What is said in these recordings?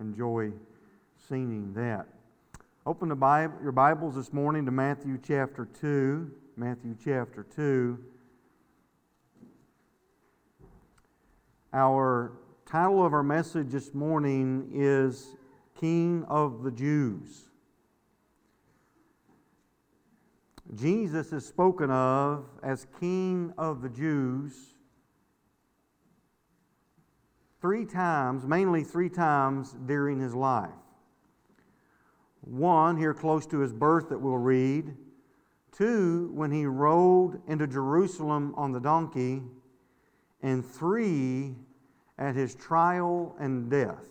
enjoy singing that. Open the Bible, your Bibles this morning to Matthew chapter 2. Matthew chapter 2. Our title of our message this morning is King of the Jews. Jesus is spoken of as King of the Jews three times, mainly three times during his life. One, here close to his birth, that we'll read. Two, when he rode into Jerusalem on the donkey. And three, at his trial and death.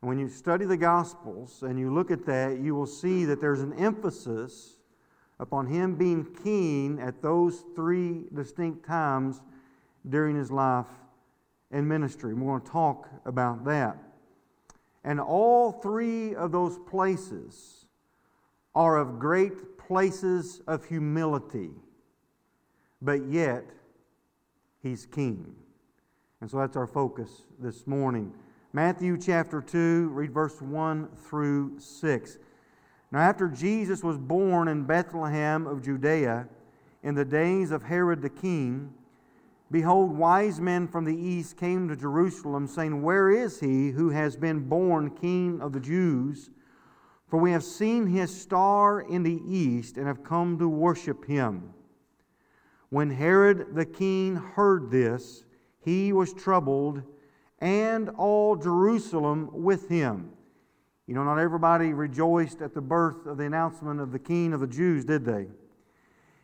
When you study the Gospels and you look at that, you will see that there's an emphasis upon him being keen at those three distinct times during his life and ministry. We're going to talk about that. And all three of those places are of great places of humility, but yet he's king. And so that's our focus this morning. Matthew chapter 2, read verse 1 through 6. Now, after Jesus was born in Bethlehem of Judea in the days of Herod the king, Behold, wise men from the east came to Jerusalem, saying, Where is he who has been born King of the Jews? For we have seen his star in the east and have come to worship him. When Herod the king heard this, he was troubled, and all Jerusalem with him. You know, not everybody rejoiced at the birth of the announcement of the king of the Jews, did they?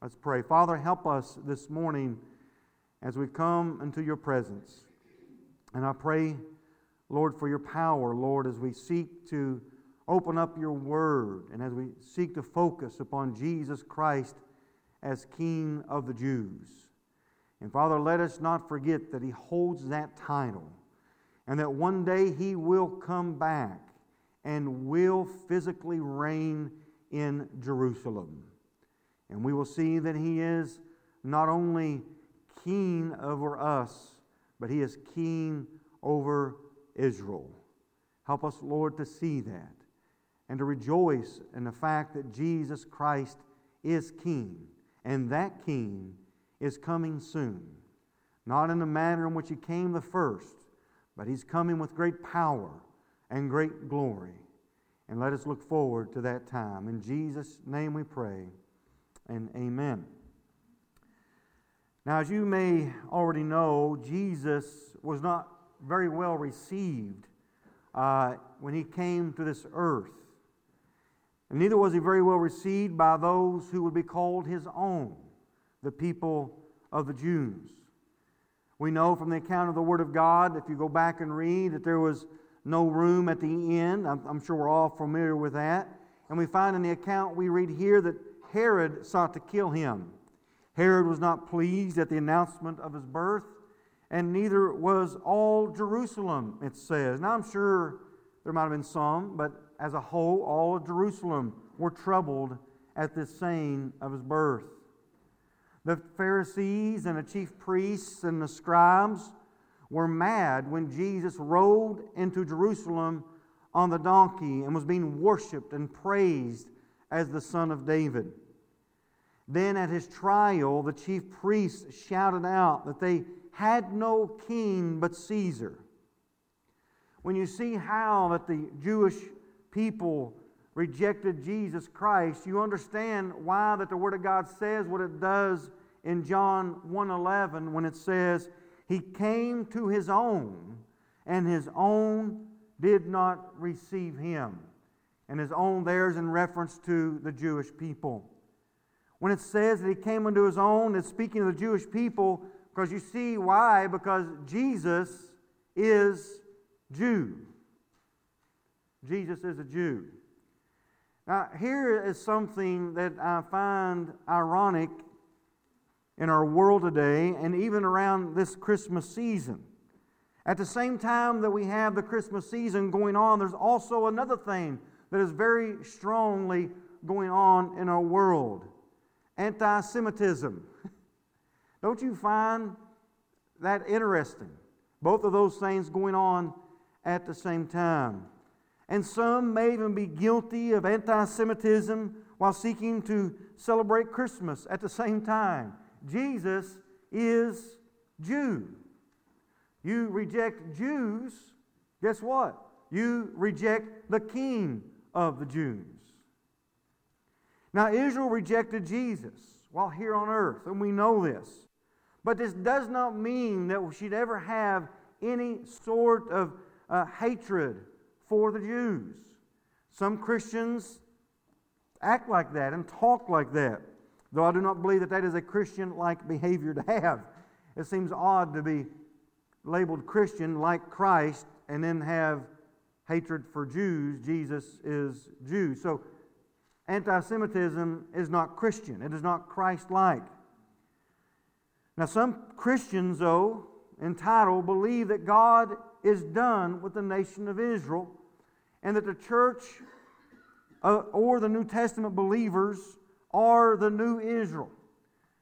Let's pray. Father, help us this morning as we come into your presence. And I pray, Lord, for your power, Lord, as we seek to open up your word and as we seek to focus upon Jesus Christ as King of the Jews. And Father, let us not forget that he holds that title and that one day he will come back and will physically reign in Jerusalem. And we will see that He is not only keen over us, but He is keen over Israel. Help us, Lord, to see that and to rejoice in the fact that Jesus Christ is King, and that King is coming soon. Not in the manner in which He came the first, but He's coming with great power and great glory. And let us look forward to that time. In Jesus' name we pray and amen. Now, as you may already know, Jesus was not very well received uh, when he came to this earth. And neither was he very well received by those who would be called his own, the people of the Jews. We know from the account of the Word of God, if you go back and read, that there was no room at the end. I'm, I'm sure we're all familiar with that. And we find in the account we read here that Herod sought to kill him. Herod was not pleased at the announcement of his birth, and neither was all Jerusalem, it says. Now, I'm sure there might have been some, but as a whole, all of Jerusalem were troubled at this saying of his birth. The Pharisees and the chief priests and the scribes were mad when Jesus rode into Jerusalem on the donkey and was being worshiped and praised as the son of David. Then at his trial, the chief priests shouted out that they had no king but Caesar. When you see how that the Jewish people rejected Jesus Christ, you understand why that the word of God says what it does in John 1:11 when it says he came to his own and his own did not receive him and his own theirs in reference to the Jewish people. When it says that he came unto his own, it's speaking of the Jewish people because you see why? Because Jesus is Jew. Jesus is a Jew. Now, here is something that I find ironic in our world today and even around this Christmas season. At the same time that we have the Christmas season going on, there's also another thing that is very strongly going on in our world anti Semitism. Don't you find that interesting? Both of those things going on at the same time. And some may even be guilty of anti Semitism while seeking to celebrate Christmas at the same time. Jesus is Jew. You reject Jews, guess what? You reject the King of the Jews. Now, Israel rejected Jesus while here on earth, and we know this. But this does not mean that we should ever have any sort of uh, hatred for the Jews. Some Christians act like that and talk like that, though I do not believe that that is a Christian like behavior to have. It seems odd to be labeled Christian like Christ and then have hatred for Jews. Jesus is Jew. So anti Semitism is not Christian, it is not Christ like. Now, some Christians, though, entitled, believe that God is done with the nation of Israel and that the church uh, or the New Testament believers are the new Israel.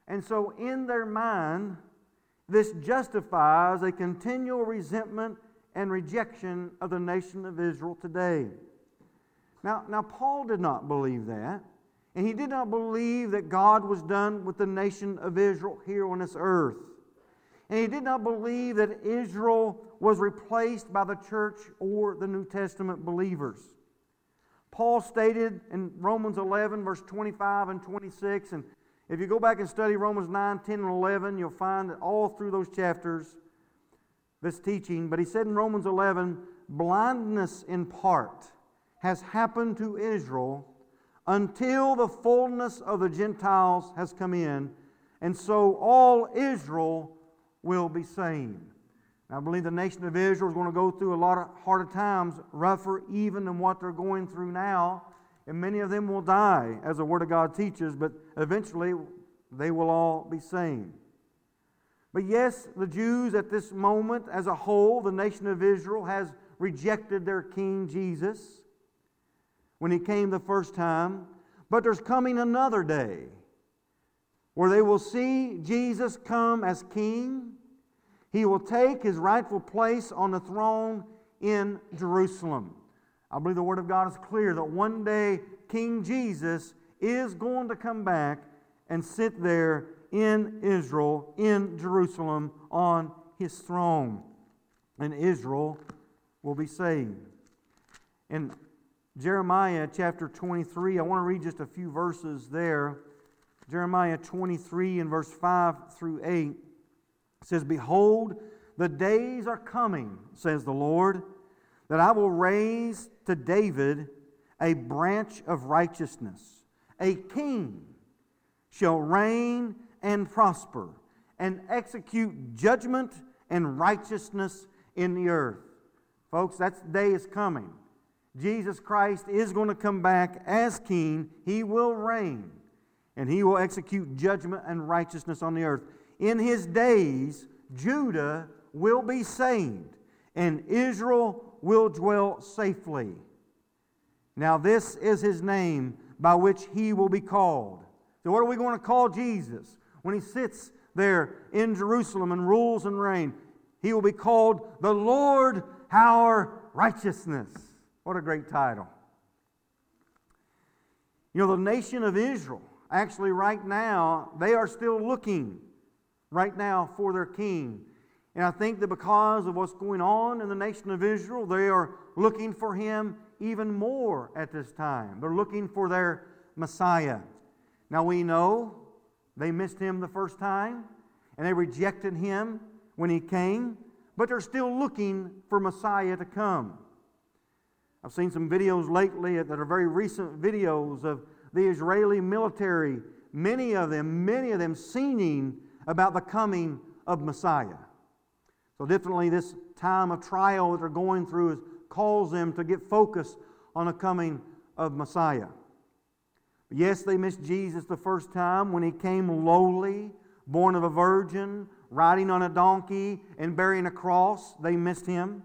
And so, in their mind, this justifies a continual resentment and rejection of the nation of Israel today. Now, now, Paul did not believe that, and he did not believe that God was done with the nation of Israel here on this earth. And he did not believe that Israel was replaced by the church or the New Testament believers. Paul stated in Romans 11, verse 25 and 26, and if you go back and study Romans 9, 10, and 11, you'll find that all through those chapters, this teaching. But he said in Romans 11, blindness in part has happened to Israel until the fullness of the Gentiles has come in, and so all Israel will be saved. I believe the nation of Israel is going to go through a lot of harder times, rougher even than what they're going through now. And many of them will die, as the Word of God teaches, but eventually they will all be saved. But yes, the Jews at this moment, as a whole, the nation of Israel, has rejected their King Jesus when he came the first time. But there's coming another day where they will see Jesus come as King he will take his rightful place on the throne in Jerusalem. I believe the Word of God is clear that one day King Jesus is going to come back and sit there in Israel, in Jerusalem, on his throne. And Israel will be saved. In Jeremiah chapter 23, I want to read just a few verses there. Jeremiah 23 and verse 5 through 8 says, Behold, the days are coming, says the Lord, that I will raise to David a branch of righteousness. A king shall reign and prosper and execute judgment and righteousness in the earth. Folks, that day is coming. Jesus Christ is going to come back as king. He will reign and he will execute judgment and righteousness on the earth in his days, Judah will be saved, and Israel will dwell safely. Now, this is his name by which he will be called. So, what are we going to call Jesus when he sits there in Jerusalem and rules and reigns? He will be called the Lord our righteousness. What a great title. You know, the nation of Israel, actually, right now, they are still looking right now for their king. And I think that because of what's going on in the nation of Israel, they are looking for him even more at this time. They're looking for their Messiah. Now we know they missed him the first time and they rejected him when he came, but they're still looking for Messiah to come. I've seen some videos lately that are very recent videos of the Israeli military, many of them, many of them singing about the coming of Messiah. So, definitely, this time of trial that they're going through is, calls them to get focused on the coming of Messiah. Yes, they missed Jesus the first time when he came lowly, born of a virgin, riding on a donkey, and bearing a cross. They missed him.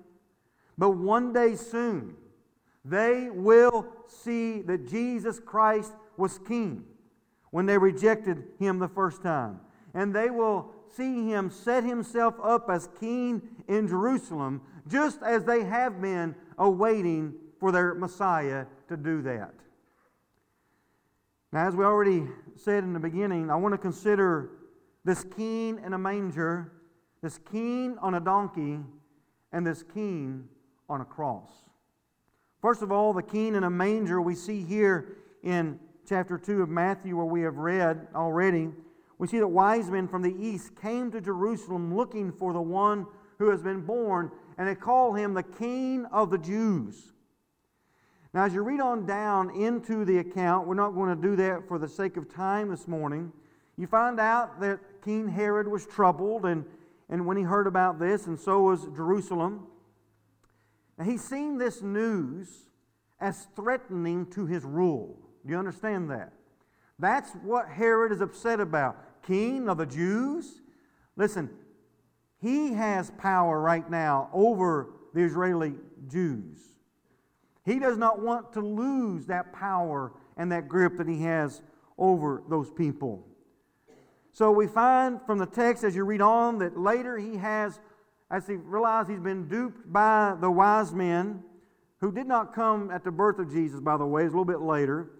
But one day soon, they will see that Jesus Christ was king when they rejected him the first time. And they will see him set himself up as king in Jerusalem, just as they have been awaiting for their Messiah to do that. Now, as we already said in the beginning, I want to consider this king in a manger, this king on a donkey, and this king on a cross. First of all, the king in a manger we see here in chapter 2 of Matthew, where we have read already. We see that wise men from the east came to Jerusalem looking for the one who has been born, and they call him the King of the Jews. Now, as you read on down into the account, we're not going to do that for the sake of time this morning. You find out that King Herod was troubled, and, and when he heard about this, and so was Jerusalem. Now, he's seen this news as threatening to his rule. Do you understand that? That's what Herod is upset about. King of the Jews? Listen, he has power right now over the Israeli Jews. He does not want to lose that power and that grip that he has over those people. So we find from the text as you read on that later he has, as he realized he's been duped by the wise men, who did not come at the birth of Jesus, by the way, it's a little bit later.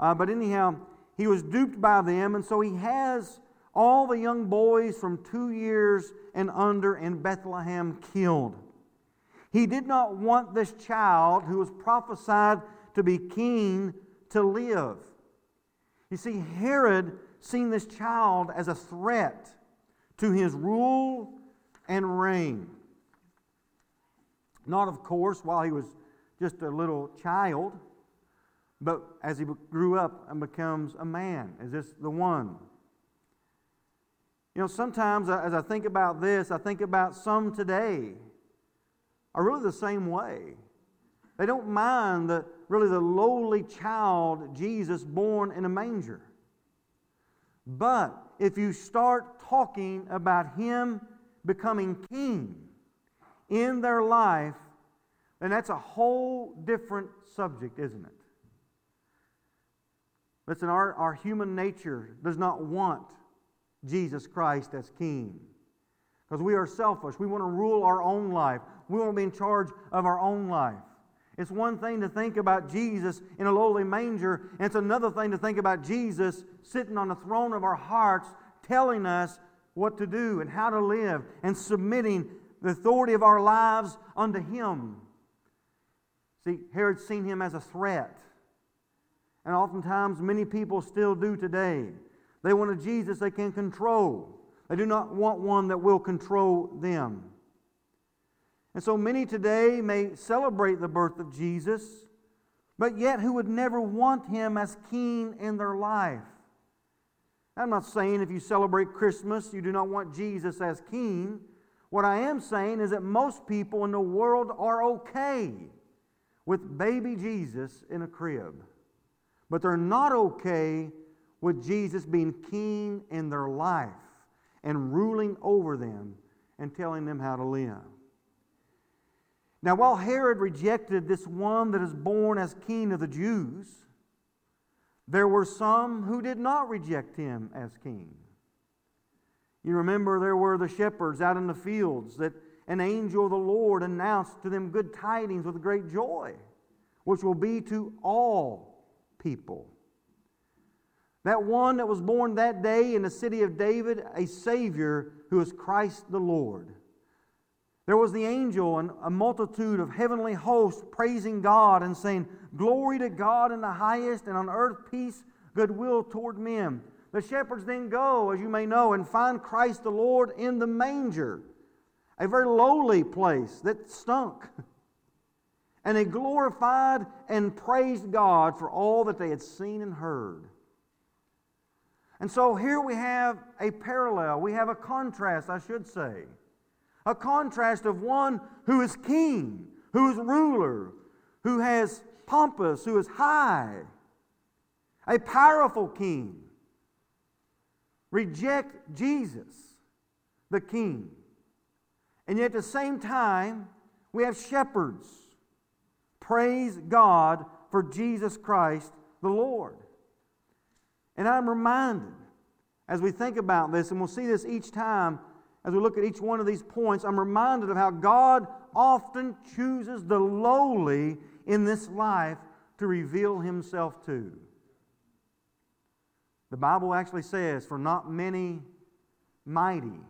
Uh, but anyhow, he was duped by them, and so he has all the young boys from two years and under in Bethlehem killed. He did not want this child who was prophesied to be king to live. You see, Herod seen this child as a threat to his rule and reign. Not, of course, while he was just a little child, but as he grew up and becomes a man. Is this the one? You know, sometimes uh, as I think about this, I think about some today are really the same way. They don't mind the really the lowly child Jesus born in a manger. But if you start talking about him becoming king in their life, then that's a whole different subject, isn't it? Listen, our, our human nature does not want Jesus Christ as king because we are selfish. We want to rule our own life. We want to be in charge of our own life. It's one thing to think about Jesus in a lowly manger, and it's another thing to think about Jesus sitting on the throne of our hearts, telling us what to do and how to live, and submitting the authority of our lives unto Him. See, Herod's seen him as a threat. And oftentimes, many people still do today. They want a Jesus they can control, they do not want one that will control them. And so many today may celebrate the birth of Jesus, but yet who would never want him as king in their life. I'm not saying if you celebrate Christmas, you do not want Jesus as king. What I am saying is that most people in the world are okay with baby Jesus in a crib, but they're not okay with Jesus being king in their life and ruling over them and telling them how to live. Now, while Herod rejected this one that is born as king of the Jews, there were some who did not reject him as king. You remember there were the shepherds out in the fields that an angel of the Lord announced to them good tidings with great joy, which will be to all people. That one that was born that day in the city of David, a Savior who is Christ the Lord. There was the angel and a multitude of heavenly hosts praising God and saying, Glory to God in the highest, and on earth peace, goodwill toward men. The shepherds then go, as you may know, and find Christ the Lord in the manger, a very lowly place that stunk. And they glorified and praised God for all that they had seen and heard. And so here we have a parallel, we have a contrast, I should say a contrast of one who is king, who is ruler, who has pompous, who is high, a powerful king. Reject Jesus, the king. And yet at the same time, we have shepherds. Praise God for Jesus Christ the Lord. And I'm reminded as we think about this, and we'll see this each time as we look at each one of these points, I'm reminded of how God often chooses the lowly in this life to reveal himself to. The Bible actually says, For not many mighty,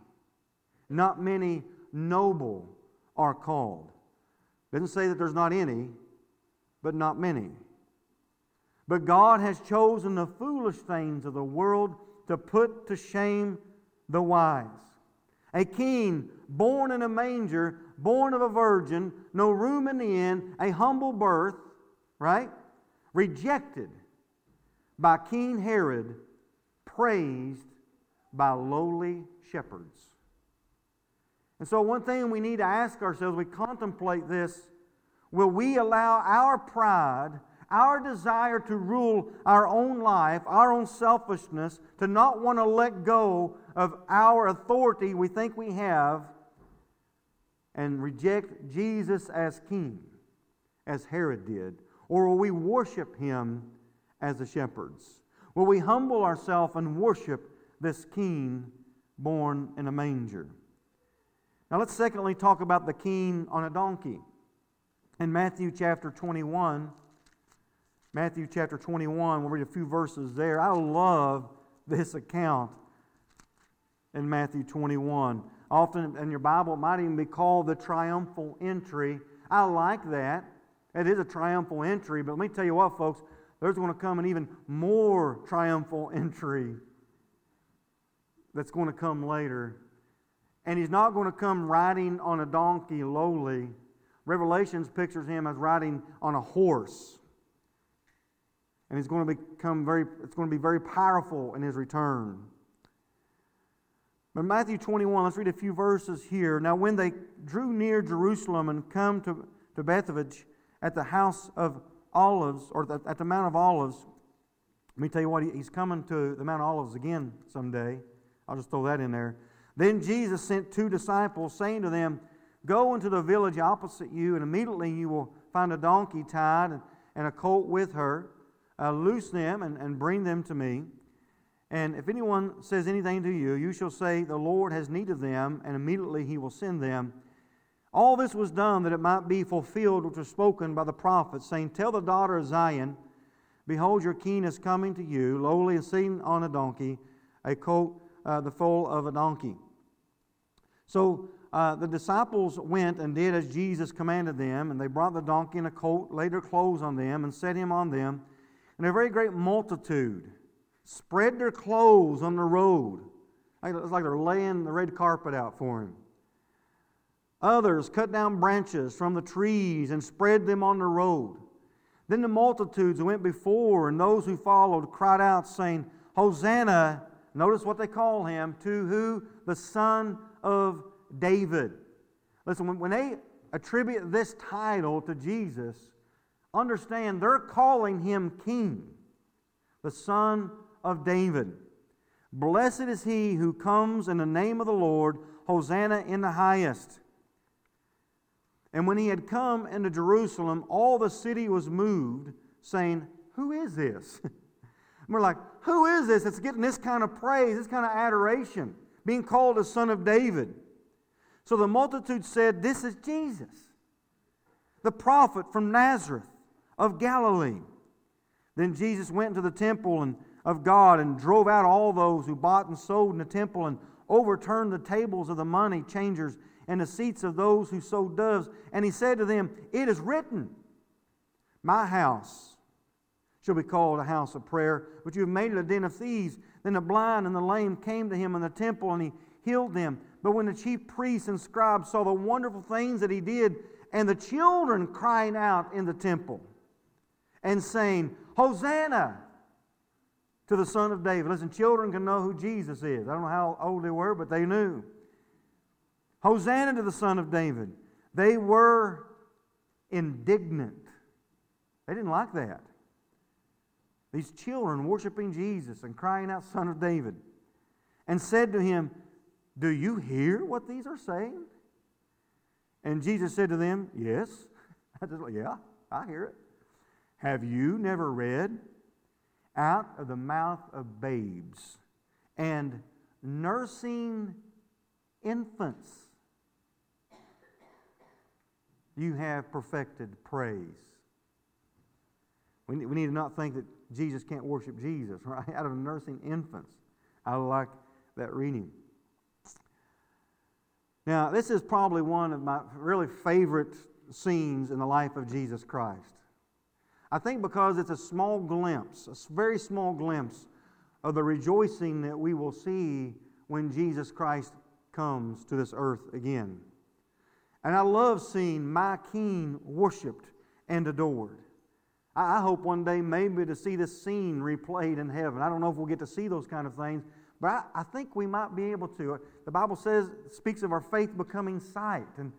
not many noble are called. It doesn't say that there's not any, but not many. But God has chosen the foolish things of the world to put to shame the wise. A king born in a manger, born of a virgin, no room in the inn, a humble birth, right? Rejected by King Herod, praised by lowly shepherds. And so, one thing we need to ask ourselves, we contemplate this will we allow our pride our desire to rule our own life, our own selfishness, to not want to let go of our authority we think we have, and reject Jesus as king, as Herod did? Or will we worship him as the shepherds? Will we humble ourselves and worship this king born in a manger? Now, let's secondly talk about the king on a donkey. In Matthew chapter 21, Matthew chapter 21. We'll read a few verses there. I love this account in Matthew 21. Often in your Bible, it might even be called the triumphal entry. I like that. It is a triumphal entry, but let me tell you what, folks, there's going to come an even more triumphal entry that's going to come later. And he's not going to come riding on a donkey lowly. Revelations pictures him as riding on a horse and he's going to become very, it's going to be very powerful in his return. But Matthew 21, let's read a few verses here. Now, when they drew near Jerusalem and come to, to Bethphage at the house of Olives, or the, at the Mount of Olives, let me tell you what, he's coming to the Mount of Olives again someday. I'll just throw that in there. Then Jesus sent two disciples, saying to them, Go into the village opposite you, and immediately you will find a donkey tied and, and a colt with her uh, loose them and, and bring them to me. And if anyone says anything to you, you shall say, The Lord has need of them, and immediately he will send them. All this was done that it might be fulfilled which was spoken by the prophet, saying, Tell the daughter of Zion, Behold, your king is coming to you, lowly and sitting on a donkey, a colt, uh, the foal of a donkey. So uh, the disciples went and did as Jesus commanded them, and they brought the donkey and a colt, laid their clothes on them, and set him on them. And a very great multitude spread their clothes on the road. It's like they're laying the red carpet out for him. Others cut down branches from the trees and spread them on the road. Then the multitudes who went before and those who followed cried out, saying, Hosanna, notice what they call him, to who? The Son of David. Listen, when they attribute this title to Jesus, understand they're calling him king, the son of David. Blessed is he who comes in the name of the Lord, Hosanna in the highest. And when he had come into Jerusalem, all the city was moved, saying, Who is this? we're like, Who is this It's getting this kind of praise, this kind of adoration, being called a son of David? So the multitude said, This is Jesus, the prophet from Nazareth of Galilee. Then Jesus went into the temple and, of God and drove out all those who bought and sold in the temple and overturned the tables of the money changers and the seats of those who sold doves. And he said to them, It is written, My house shall be called a house of prayer, but you have made it a den of thieves. Then the blind and the lame came to him in the temple, and he healed them. But when the chief priests and scribes saw the wonderful things that he did, and the children crying out in the temple, and saying, Hosanna to the Son of David. Listen, children can know who Jesus is. I don't know how old they were, but they knew. Hosanna to the Son of David. They were indignant They didn't like that. These children worshiping Jesus and crying out, Son of David, and said to him, Do you hear what these are saying? And Jesus said to them, Yes. I just, yeah, I hear it. Have you never read? Out of the mouth of babes and nursing infants, you have perfected praise. We need, we need to not think that Jesus can't worship Jesus, right? Out of nursing infants. I like that reading. Now, this is probably one of my really favorite scenes in the life of Jesus Christ. I think because it's a small glimpse, a very small glimpse of the rejoicing that we will see when Jesus Christ comes to this earth again. And I love seeing my King worshiped and adored. I hope one day maybe to see this scene replayed in heaven. I don't know if we'll get to see those kind of things, but I, I think we might be able to. Uh, the Bible says, speaks of our faith becoming sight. And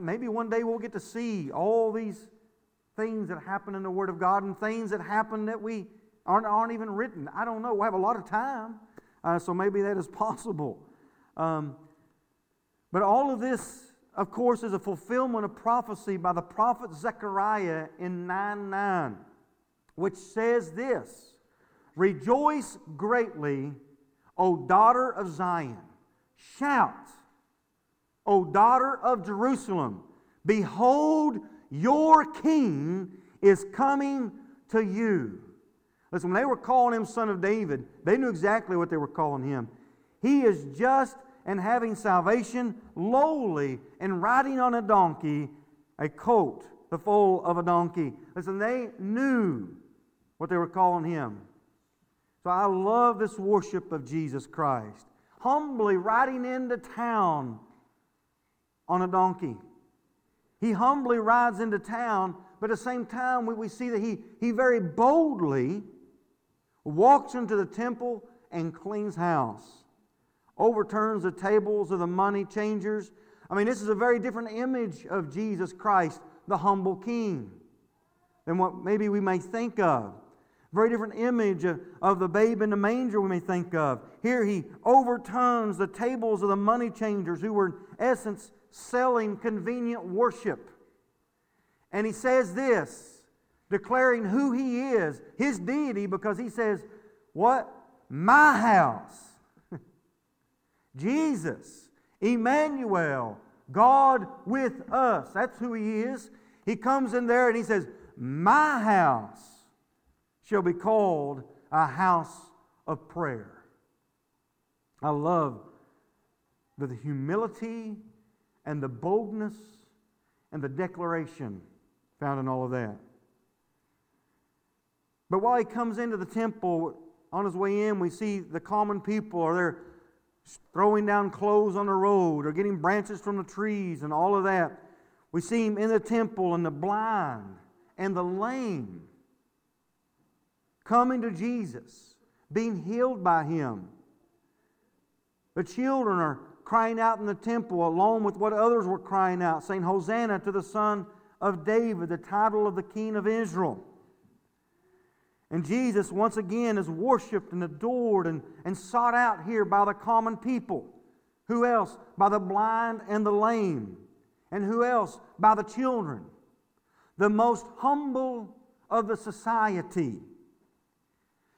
maybe one day we'll get to see all these things that happen in the Word of God and things that happen that we aren't, aren't even written. I don't know. We have a lot of time, uh, so maybe that is possible. Um, but all of this, of course, is a fulfillment of prophecy by the prophet Zechariah in 9 9, which says this Rejoice greatly, O daughter of Zion. Shout, O daughter of Jerusalem. Behold, your king is coming to you. Listen, when they were calling him son of David, they knew exactly what they were calling him. He is just and having salvation, lowly and riding on a donkey, a colt, the foal of a donkey. Listen, they knew what they were calling him. So I love this worship of Jesus Christ. Humbly riding into town on a donkey. He humbly rides into town, but at the same time, we, we see that he, he very boldly walks into the temple and cleans house, overturns the tables of the money changers. I mean, this is a very different image of Jesus Christ, the humble king, than what maybe we may think of. Very different image of, of the babe in the manger we may think of. Here he overturns the tables of the money changers who were, in essence, selling convenient worship. And he says this, declaring who he is, his deity, because he says, What? My house. Jesus, Emmanuel, God with us. That's who he is. He comes in there and he says, My house shall be called a house of prayer. I love the humility and the boldness and the declaration found in all of that. But while he comes into the temple, on his way in, we see the common people are there throwing down clothes on the road or getting branches from the trees and all of that. We see him in the temple and the blind and the lame coming to Jesus, being healed by him. The children are crying out in the temple along with what others were crying out, saying, Hosanna to the Son of David, the title of the King of Israel. And Jesus, once again, is worshiped and adored and, and sought out here by the common people. Who else? By the blind and the lame. And who else? By the children. The most humble of the society.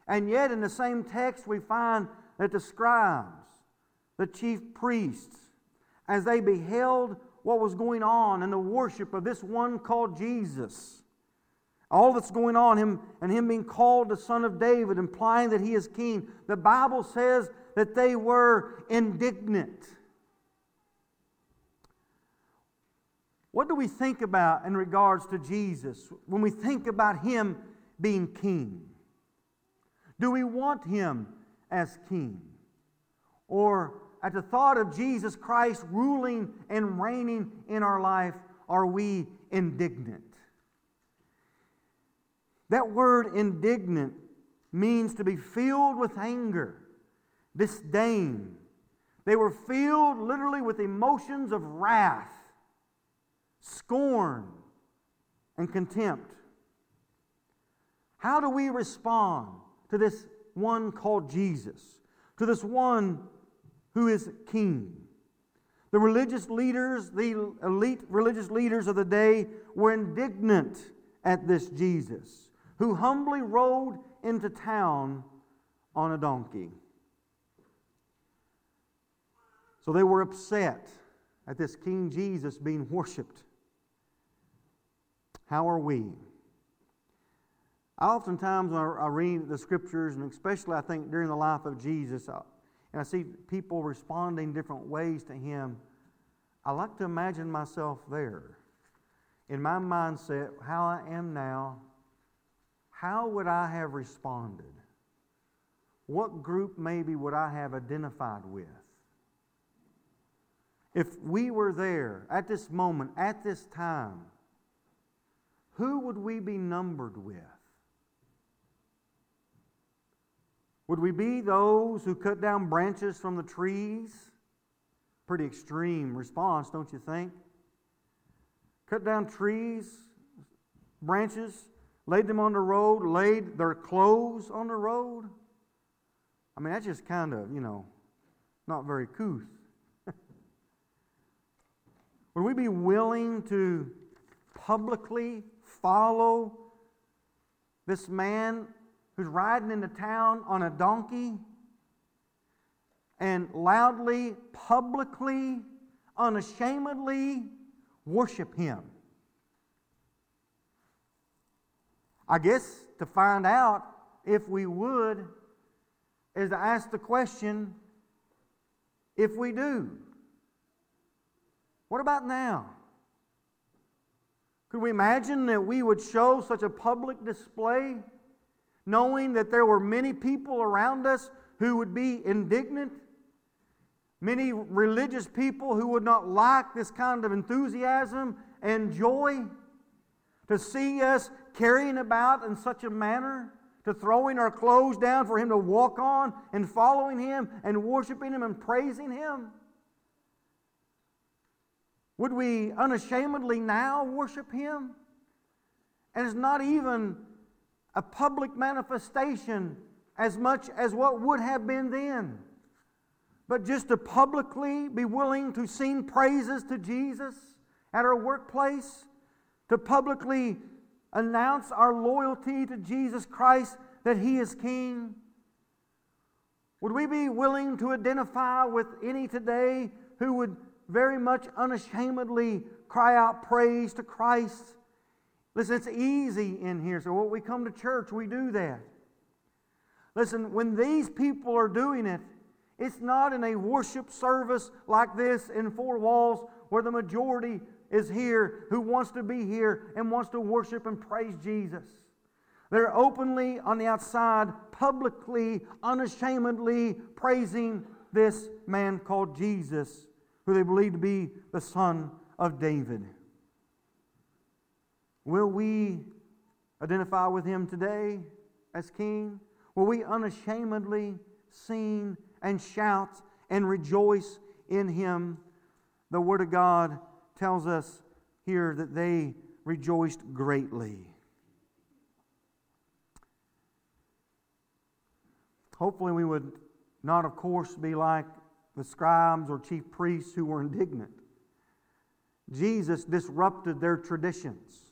And yet, in the same text, we find that the scribes, the chief priests, as they beheld what was going on in the worship of this one called Jesus. All that's going on, him and him being called the son of David, implying that he is king. The Bible says that they were indignant. What do we think about in regards to Jesus when we think about him being king? Do we want him as king? Or at the thought of Jesus Christ ruling and reigning in our life, are we indignant? That word indignant means to be filled with anger, disdain. They were filled literally with emotions of wrath, scorn, and contempt. How do we respond to this one called Jesus, to this one who is king? The religious leaders, the elite religious leaders of the day, were indignant at this Jesus, who humbly rode into town on a donkey. So they were upset at this King Jesus being worshiped. How are we? I oftentimes, when I read the scriptures, and especially I think during the life of Jesus, and I see people responding different ways to him, I like to imagine myself there. In my mindset, how I am now, how would I have responded? What group maybe would I have identified with? If we were there at this moment, at this time, who would we be numbered with? Would we be those who cut down branches from the trees? Pretty extreme response, don't you think? Cut down trees, branches, laid them on the road, laid their clothes on the road. I mean, that's just kind of, you know, not very couth. Would we be willing to publicly follow this man who's riding into town on a donkey and loudly, publicly, unashamedly worship him? I guess to find out if we would is to ask the question if we do. What about now? Could we imagine that we would show such a public display, knowing that there were many people around us who would be indignant? Many religious people who would not like this kind of enthusiasm and joy to see us carrying about in such a manner, to throwing our clothes down for Him to walk on and following Him and worshiping Him and praising Him. Would we unashamedly now worship Him? And it's not even a public manifestation as much as what would have been then. But just to publicly be willing to sing praises to Jesus at our workplace, to publicly announce our loyalty to Jesus Christ that He is King. Would we be willing to identify with any today who would very much unashamedly cry out praise to Christ. Listen, it's easy in here. So when we come to church, we do that. Listen, when these people are doing it, it's not in a worship service like this in four walls where the majority is here who wants to be here and wants to worship and praise Jesus. They're openly on the outside, publicly, unashamedly praising this man called Jesus who they believe to be the son of David. Will we identify with him today as king? Will we unashamedly sing and shout and rejoice in him? The Word of God tells us here that they rejoiced greatly. Hopefully, we would not, of course, be like the scribes or chief priests who were indignant. Jesus disrupted their traditions.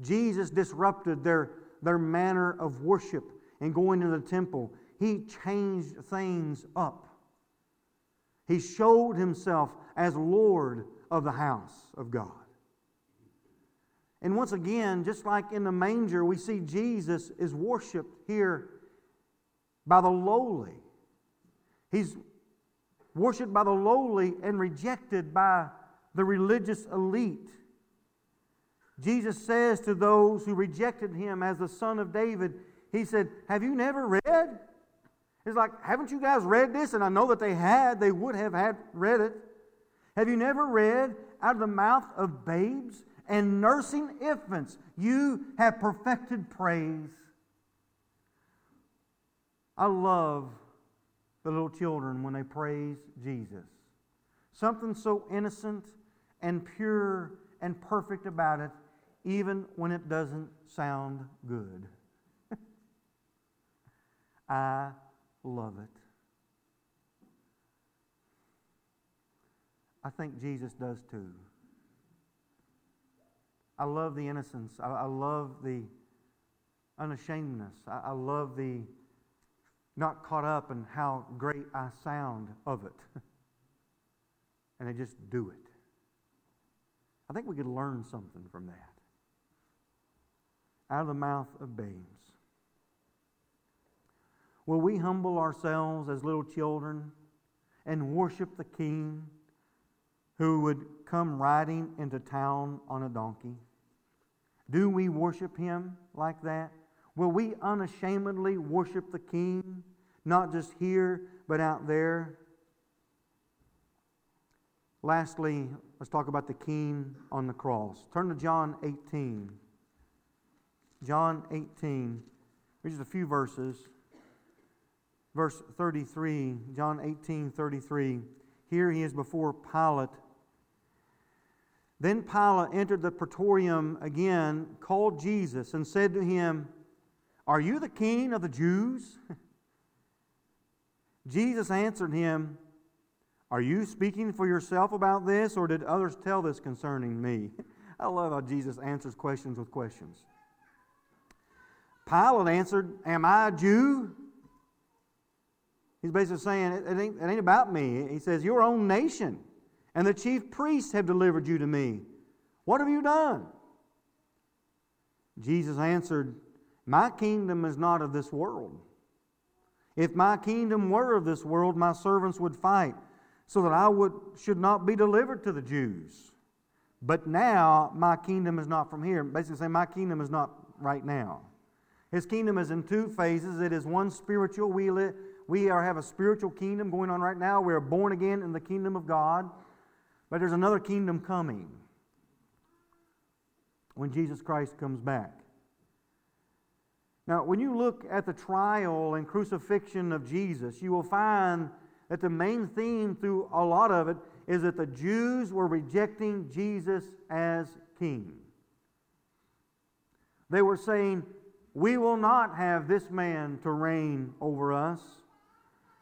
Jesus disrupted their, their manner of worship and going to the temple. He changed things up. He showed himself as Lord of the house of God. And once again, just like in the manger, we see Jesus is worshiped here by the lowly. He's worshiped by the lowly and rejected by the religious elite. Jesus says to those who rejected him as the son of David, He said, Have you never read? It's like, haven't you guys read this? And I know that they had, they would have had read it. Have you never read out of the mouth of babes and nursing infants, you have perfected praise? I love the little children when they praise Jesus. Something so innocent and pure and perfect about it, even when it doesn't sound good. I love it. I think Jesus does too. I love the innocence. I, I love the unashamedness. I, I love the not caught up in how great I sound of it. and they just do it. I think we could learn something from that. Out of the mouth of babes. Will we humble ourselves as little children and worship the King who would come riding into town on a donkey? Do we worship him like that? Will we unashamedly worship the King, not just here, but out there? Lastly, let's talk about the King on the cross. Turn to John 18. John 18. Here's just a few verses verse 33, John 18 33. Here he is before Pilate. Then Pilate entered the praetorium again, called Jesus, and said to him, Are you the king of the Jews? Jesus answered him, Are you speaking for yourself about this, or did others tell this concerning me? I love how Jesus answers questions with questions. Pilate answered, Am I a Jew? He's basically saying, it, ain't, it ain't about me. He says, Your own nation and the chief priests have delivered you to me. What have you done? Jesus answered, My kingdom is not of this world. If my kingdom were of this world, my servants would fight, so that I would, should not be delivered to the Jews. But now my kingdom is not from here. Basically, saying my kingdom is not right now. His kingdom is in two phases. It is one spiritual. We live, we are, have a spiritual kingdom going on right now. We are born again in the kingdom of God. But there's another kingdom coming when Jesus Christ comes back. Now, when you look at the trial and crucifixion of Jesus, you will find that the main theme through a lot of it is that the Jews were rejecting Jesus as king. They were saying, We will not have this man to reign over us.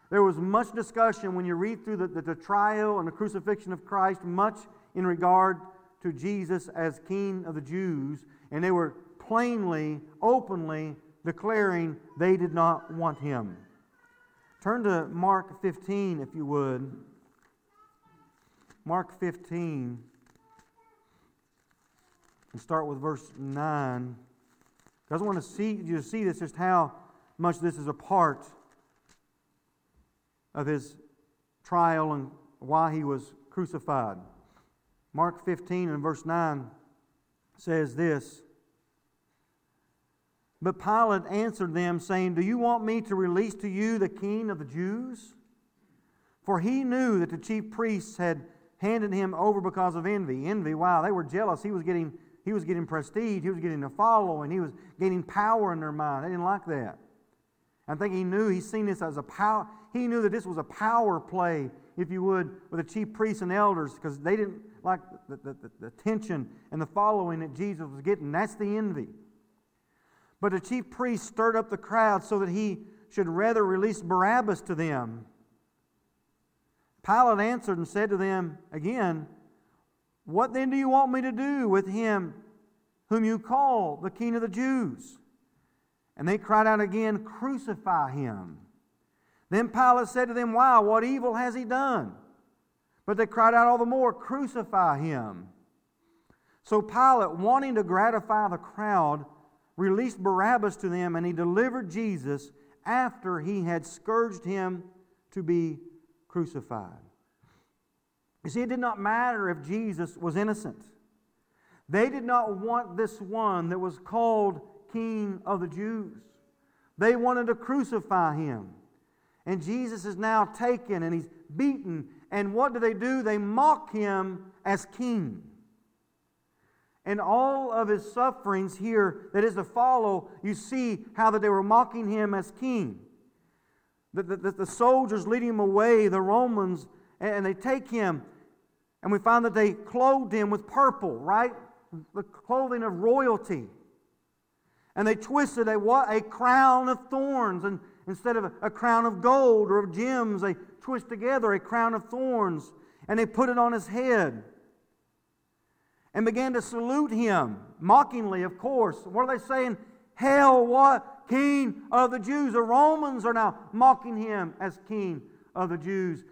There was much discussion when you read through the, the, the, trial and the crucifixion of Christ, much in regard to Jesus as King of the Jews, and they were plainly, openly declaring they did not want him. Turn to Mark 15, if you would. Mark 15, and start with verse 9. I just want to see you to see this, just how much this is a part of his trial and why he was crucified. Mark 15 and verse 9 says this But Pilate answered them, saying, Do you want me to release to you the king of the Jews? For he knew that the chief priests had handed him over because of envy. Envy, wow, they were jealous. He was getting, he was getting prestige, he was getting a following, he was gaining power in their mind. They didn't like that. I think he knew, he's seen this as a power, he knew that this was a power play, if you would, with the chief priests and elders, because they didn't like the, the, the, the attention and the following that Jesus was getting. That's the envy. But the chief priests stirred up the crowd so that he should rather release Barabbas to them. Pilate answered and said to them again, What then do you want me to do with him whom you call the King of the Jews? And they cried out again, Crucify him. Then Pilate said to them, Why? What evil has he done? But they cried out all the more, Crucify him. So Pilate, wanting to gratify the crowd, released Barabbas to them, and he delivered Jesus after he had scourged him to be crucified. You see, it did not matter if Jesus was innocent. They did not want this one that was called King of the Jews. They wanted to crucify him. And Jesus is now taken and he's beaten. And what do they do? They mock him as king. And all of his sufferings here that is to follow, you see how that they were mocking him as king. The, the, the soldiers leading him away, the Romans, and they take him, and we find that they clothed him with purple, right? The clothing of royalty. And they twisted a? A crown of thorns. And instead of a, a crown of gold or of gems, they twist together a crown of thorns. And they put it on his head. And began to salute him, mockingly, of course. What are they saying? Hail, what? King of the Jews. The Romans are now mocking him as king of the Jews.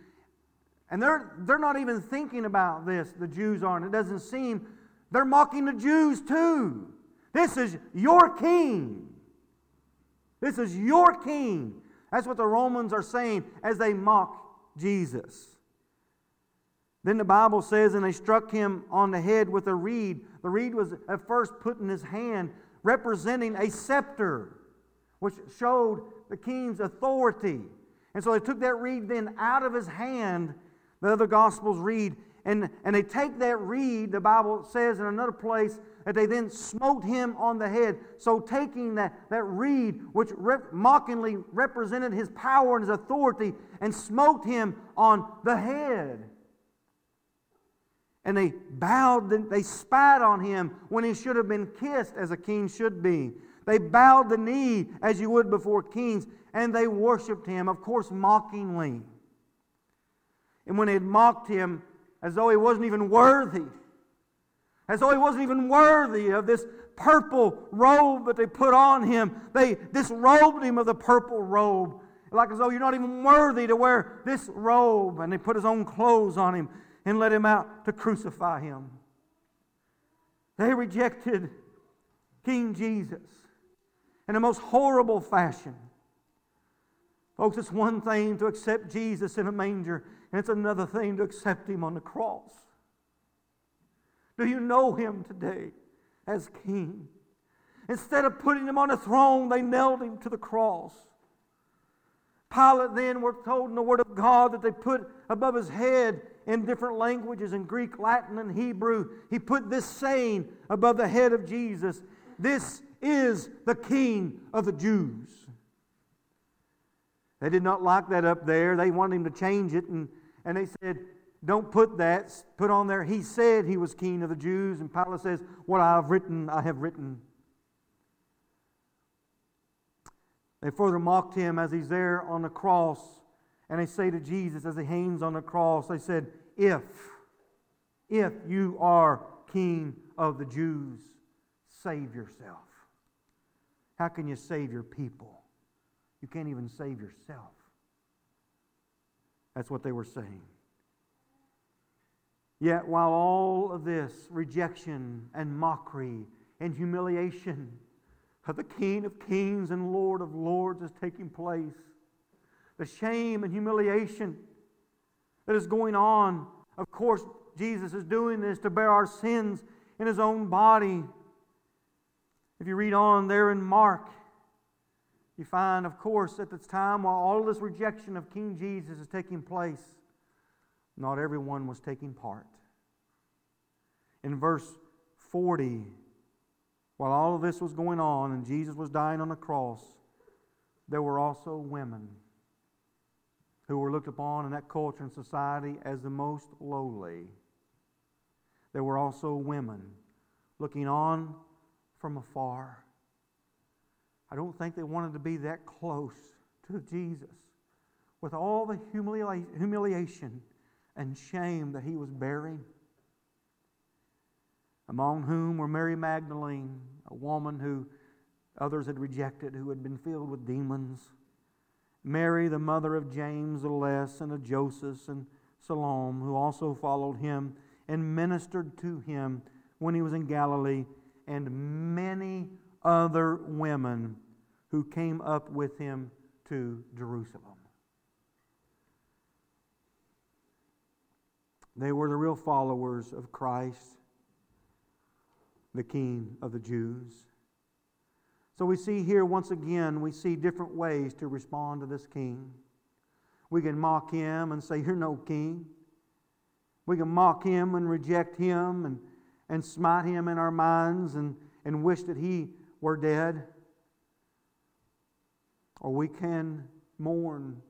And they're, they're not even thinking about this, the Jews aren't. It doesn't seem they're mocking the Jews too. This is your king. This is your king. That's what the Romans are saying as they mock Jesus. Then the Bible says, and they struck him on the head with a reed. The reed was at first put in his hand, representing a scepter, which showed the king's authority. And so they took that reed then out of his hand. The other Gospels read, and, and they take that reed, the Bible says in another place, that they then smote him on the head. So, taking that, that reed, which rep- mockingly represented his power and his authority, and smote him on the head. And they bowed, they spat on him when he should have been kissed as a king should be. They bowed the knee as you would before kings, and they worshiped him, of course, mockingly. And when they had mocked him as though he wasn't even worthy, as though he wasn't even worthy of this purple robe that they put on him, they disrobed him of the purple robe, like as though you're not even worthy to wear this robe. And they put his own clothes on him and let him out to crucify him. They rejected King Jesus in the most horrible fashion. Folks, it's one thing to accept Jesus in a manger, and it's another thing to accept him on the cross. Do you know him today as king? Instead of putting him on a throne, they nailed him to the cross. Pilate then, we're told in the Word of God that they put above his head in different languages, in Greek, Latin, and Hebrew, he put this saying above the head of Jesus This is the King of the Jews. They did not like that up there. They wanted him to change it, and, and they said, Don't put that. Put on there, He said He was King of the Jews. And Pilate says, What I have written, I have written. They further mocked him as he's there on the cross. And they say to Jesus as he hangs on the cross, they said, If, if you are King of the Jews, save yourself. How can you save your people? You can't even save yourself. That's what they were saying. Yet, while all of this rejection and mockery and humiliation of the King of Kings and Lord of Lords is taking place. The shame and humiliation that is going on. Of course, Jesus is doing this to bear our sins in his own body. If you read on there in Mark, you find, of course, at this time while all this rejection of King Jesus is taking place, not everyone was taking part. In verse 40, while all of this was going on and Jesus was dying on the cross, there were also women who were looked upon in that culture and society as the most lowly. There were also women looking on from afar. I don't think they wanted to be that close to Jesus. With all the humiliation and shame that he was bearing. Among whom were Mary Magdalene, a woman who others had rejected, who had been filled with demons, Mary, the mother of James the Less, and of Joseph and Salome, who also followed him and ministered to him when he was in Galilee, and many other women who came up with him to Jerusalem. They were the real followers of Christ the King of the Jews. So we see here once again, we see different ways to respond to this king. We can mock him and say, You're no king. We can mock him and reject him and, and smite him in our minds and, and wish that he were dead. Or we can mourn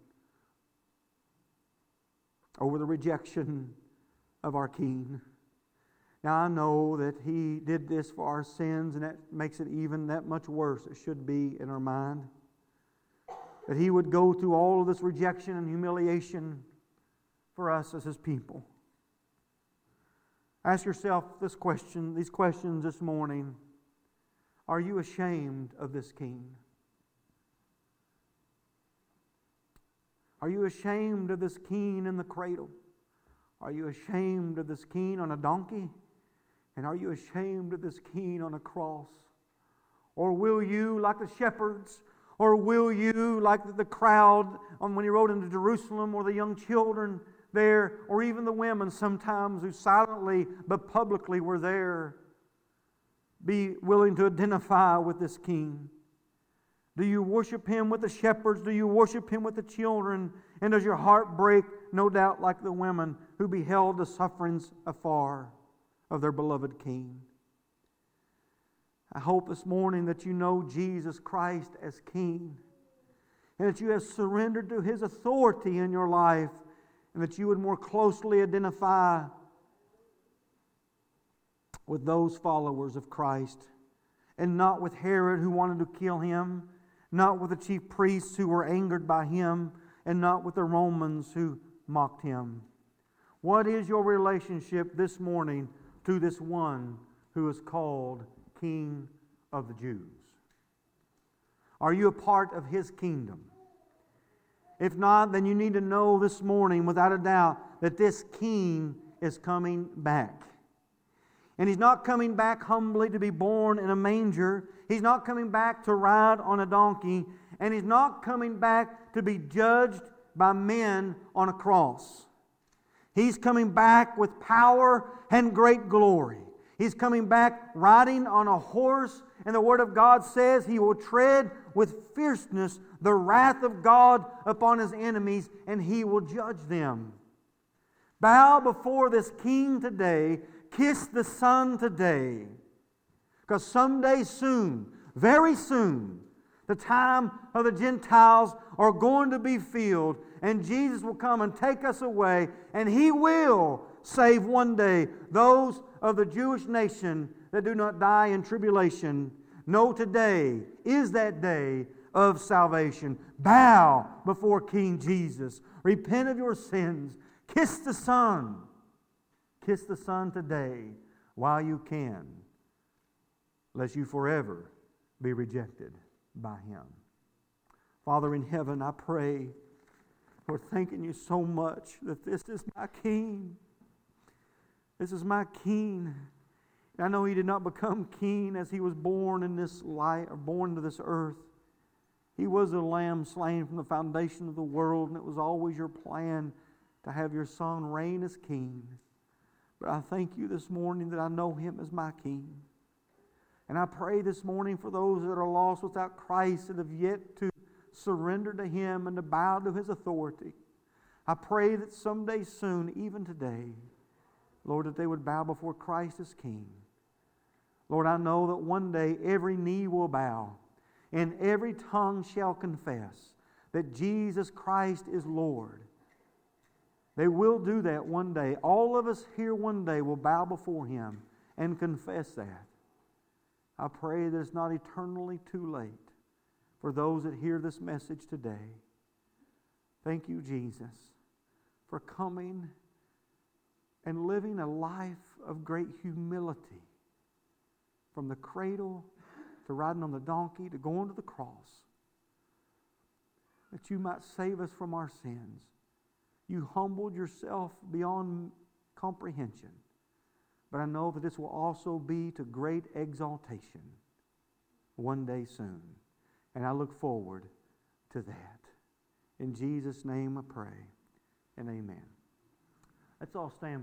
over the rejection of our king. Now, I know that He did this for our sins, and that makes it even that much worse. It should be in our mind. That He would go through all of this rejection and humiliation for us as His people. Ask yourself this question, these questions this morning. Are you ashamed of this king? Are you ashamed of this king in the cradle? Are you ashamed of this king on a donkey? And are you ashamed of this king on a cross? Or will you, like the shepherds, or will you, like the crowd when he rode into Jerusalem, or the young children there, or even the women sometimes who silently but publicly were there, be willing to identify with this king? Do you worship him with the shepherds? Do you worship him with the children? And does your heart break, no doubt, like the women who beheld the sufferings afar of their beloved king? I hope this morning that you know Jesus Christ as King and that you have surrendered to his authority in your life and that you would more closely identify with those followers of Christ and not with Herod who wanted to kill him not with the chief priests who were angered by him, and not with the Romans who mocked him. What is your relationship this morning to this one who is called King of the Jews? Are you a part of his kingdom? If not, then you need to know this morning, without a doubt, that this king is coming back. And he's not coming back humbly to be born in a manger. He's not coming back to ride on a donkey. And he's not coming back to be judged by men on a cross. He's coming back with power and great glory. He's coming back riding on a horse, and the Word of God says he will tread with fierceness the wrath of God upon his enemies, and he will judge them. Bow before this King today Kiss the Son today. Because someday soon, very soon, the time of the Gentiles are going to be filled, and Jesus will come and take us away, and He will save one day those of the Jewish nation that do not die in tribulation. No, today is that day of salvation. Bow before King Jesus. Repent of your sins. Kiss the Son. Kiss the Son today while you can, lest you forever be rejected by Him. Father in heaven, I pray, we're thanking you so much that this is my King. This is my King. I know he did not become king as he was born in this life or born to this earth. He was a lamb slain from the foundation of the world, and it was always your plan to have your son reign as king. But I thank you this morning that I know him as my King. And I pray this morning for those that are lost without Christ and have yet to surrender to him and to bow to his authority. I pray that someday soon, even today, Lord, that they would bow before Christ as King. Lord, I know that one day every knee will bow and every tongue shall confess that Jesus Christ is Lord. They will do that one day. All of us here one day will bow before Him and confess that. I pray that it's not eternally too late for those that hear this message today. Thank you, Jesus, for coming and living a life of great humility from the cradle to riding on the donkey to going to the cross, that you might save us from our sins you humbled yourself beyond comprehension. But I know that this will also be to great exaltation one day soon. And I look forward to that. In Jesus' name I pray and amen. Let's all stand.